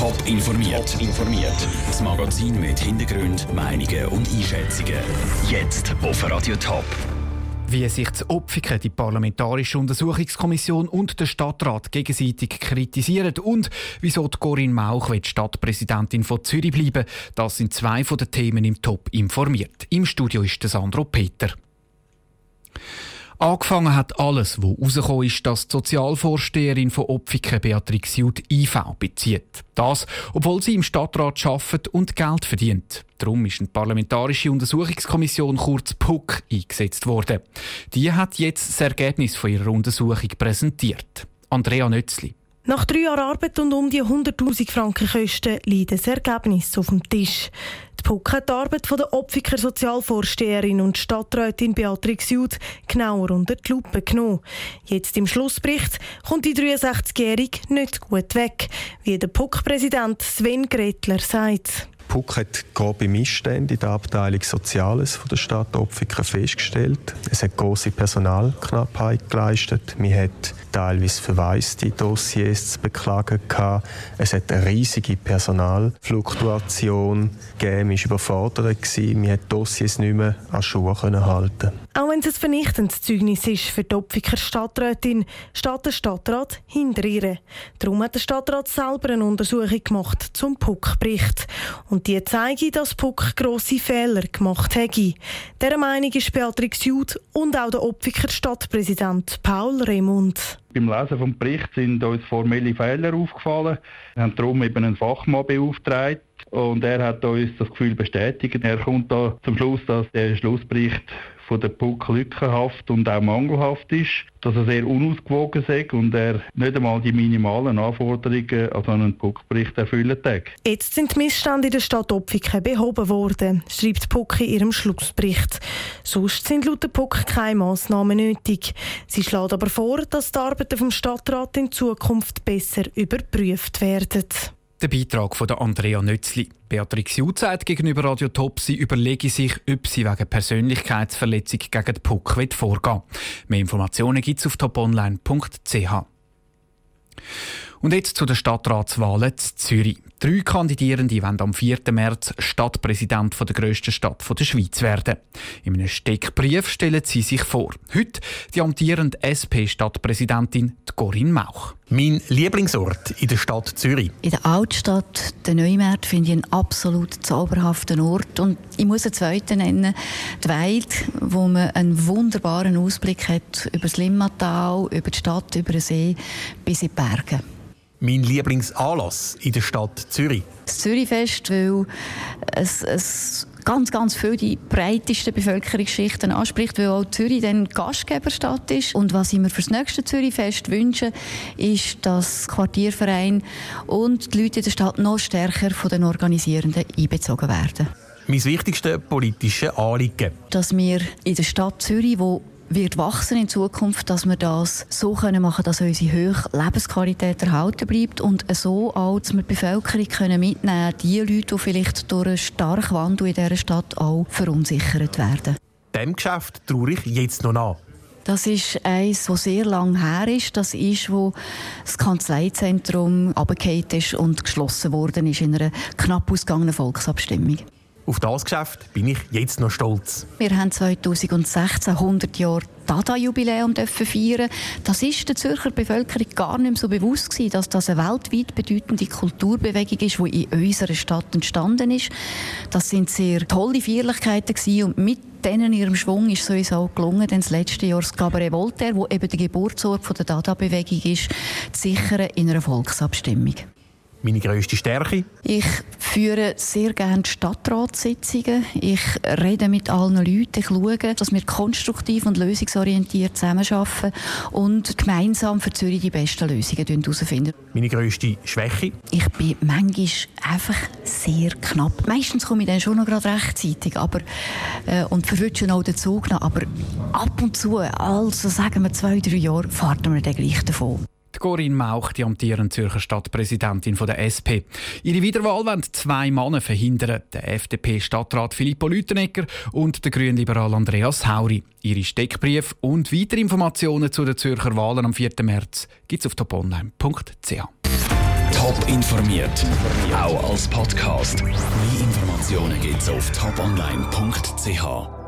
Top informiert. informiert. Das Magazin mit Hintergrund, Meinungen und Einschätzungen. Jetzt auf Radio Top. Wie sich das Opfiken, die Parlamentarische Untersuchungskommission und der Stadtrat gegenseitig kritisieren und wieso die Corinne Mauch wird Stadtpräsidentin von Zürich bleiben, das sind zwei von den Themen im Top informiert. Im Studio ist Sandro Peter. Angefangen hat alles, wo rausgekommen ist, dass die Sozialvorsteherin von Opfiken Beatrix Jud IV bezieht. Das, obwohl sie im Stadtrat arbeitet und Geld verdient. Darum ist eine parlamentarische Untersuchungskommission kurz PUC eingesetzt worden. Die hat jetzt das Ergebnis von ihrer Untersuchung präsentiert. Andrea Nötzli. Nach drei Jahren Arbeit und um die 100.000 Franken Kosten liegt das Ergebnis auf dem Tisch. Die PUC hat die Arbeit von der Opfiker Sozialvorsteherin und Stadträtin Beatrix Jud genauer unter die Lupe genommen. Jetzt im Schlussbericht kommt die 63-Jährige nicht gut weg, wie der PUC-Präsident Sven Gretler sagt. PUC hat grobe Missstände in der Abteilung Soziales von der Stadt Opfiken festgestellt. Es hat große Personalknappheit geleistet. Man hat teilweise verwaiste Dossiers zu beklagen gehabt. Es hat eine riesige Personalfluktuation gegeben. Man war überfordert. Man hat Dossiers nicht mehr an Schuhe halten Auch wenn es ein vernichtendes Zeugnis ist für die Opfiker Stadträtin, steht der Stadtrat hinter ihr. Darum hat der Stadtrat selber eine Untersuchung gemacht zum PUC-Bericht. Und die zeige, dass PUC grosse Fehler gemacht hätte. Dieser Meinung ist Beatrix Jud und auch der Opfiker Stadtpräsident Paul Remund. Beim Lesen des Berichts sind uns formelle Fehler aufgefallen. Wir haben darum eben einen Fachmann beauftragt und er hat uns das Gefühl bestätigt. Er kommt da zum Schluss, dass der Schlussbericht von der PUC lückenhaft und auch mangelhaft ist, dass er sehr unausgewogen ist und er nicht einmal die minimalen Anforderungen an einen PUC-Bericht erfüllen hat. Jetzt sind die Missstände in der Stadt Opfiken behoben worden, schreibt PUC in ihrem Schlussbericht. Sonst sind laut der PUC keine Massnahmen nötig. Sie schlägt aber vor, dass die Arbeiten vom Stadtrat in Zukunft besser überprüft werden. Der Beitrag von Andrea Nötzli. Beatrix Jud sagt gegenüber Radio Top, sie überlege sich, ob sie wegen Persönlichkeitsverletzung gegen den Puck vorgehen Mehr Informationen gibt es auf toponline.ch. Und jetzt zu den Stadtratswahlen in Zürich. Drei Kandidierende wollen am 4. März Stadtpräsident der grössten Stadt der Schweiz werden. In einem Steckbrief stellen sie sich vor. Heute die amtierende SP-Stadtpräsidentin Corinne Mauch. Mein Lieblingsort in der Stadt Zürich. In der Altstadt, der Neumarkt, finde ich einen absolut zauberhaften Ort. Und ich muss einen zweiten nennen, die Weide, wo man einen wunderbaren Ausblick hat über das Limmatal, über die Stadt, über den See bis in die Berge mein Lieblingsanlass in der Stadt Zürich? Das Zürichfest, weil es, es ganz, ganz viel die breitesten Bevölkerungsschichten anspricht, weil auch Zürich dann Gastgeberstadt ist. Und was ich mir für das nächste Zürichfest wünsche, ist, dass Quartierverein und die Leute in der Stadt noch stärker von den Organisierenden einbezogen werden. Mein wichtigstes politisches Anliegen. Dass wir in der Stadt Zürich, wo wird wachsen in Zukunft, dass wir das so können machen, dass unsere hohe Lebensqualität erhalten bleibt und so auch, dass wir die Bevölkerung können mitnehmen, die Leute, die vielleicht durch einen starken Wandel in dieser Stadt auch verunsichert werden. Dem Geschäft traue ich jetzt noch nach. Das ist eins, das sehr lang her ist. Das ist, wo das Kanzleizentrum abgefallen ist und geschlossen worden ist in einer knapp ausgegangenen Volksabstimmung. Auf das Geschäft bin ich jetzt noch stolz. Wir haben 2016 100 Jahre Dada-Jubiläum feiern. Das ist der Zürcher Bevölkerung gar nicht mehr so bewusst gewesen, dass das eine weltweit bedeutende Kulturbewegung ist, die in unserer Stadt entstanden ist. Das sind sehr tolle Feierlichkeiten gewesen und mit denen ihrem Schwung ist sowieso gelungen, denn das letzte Jahr das Cabaret Voltaire, wo eben der Geburtsort der Dada-Bewegung ist, zu sichern in einer Volksabstimmung meine grösste Stärke? Ich führe sehr gerne Stadtratssitzungen. Ich rede mit allen Leuten. Ich schaue, dass wir konstruktiv und lösungsorientiert zusammenarbeiten und gemeinsam für Zürich die besten Lösungen herausfinden. Meine grösste Schwäche? Ich bin manchmal einfach sehr knapp. Meistens komme ich dann schon noch gerade rechtzeitig aber, äh, und verwünsche auch den Zug noch. Aber ab und zu, also sagen wir zwei, drei Jahre, fahren wir dann gleich davon. Corinne Mauch, die amtierende Zürcher Stadtpräsidentin der SP. Ihre Wiederwahl wollen zwei Männer verhindern. Der FDP-Stadtrat Filippo Lütenegger und der Grünliberal Andreas Hauri. Ihre Steckbrief und weitere Informationen zu den Zürcher Wahlen am 4. März gibt es auf toponline.ch. Top informiert, auch als Podcast. Mehr Informationen gibt's auf toponline.ch.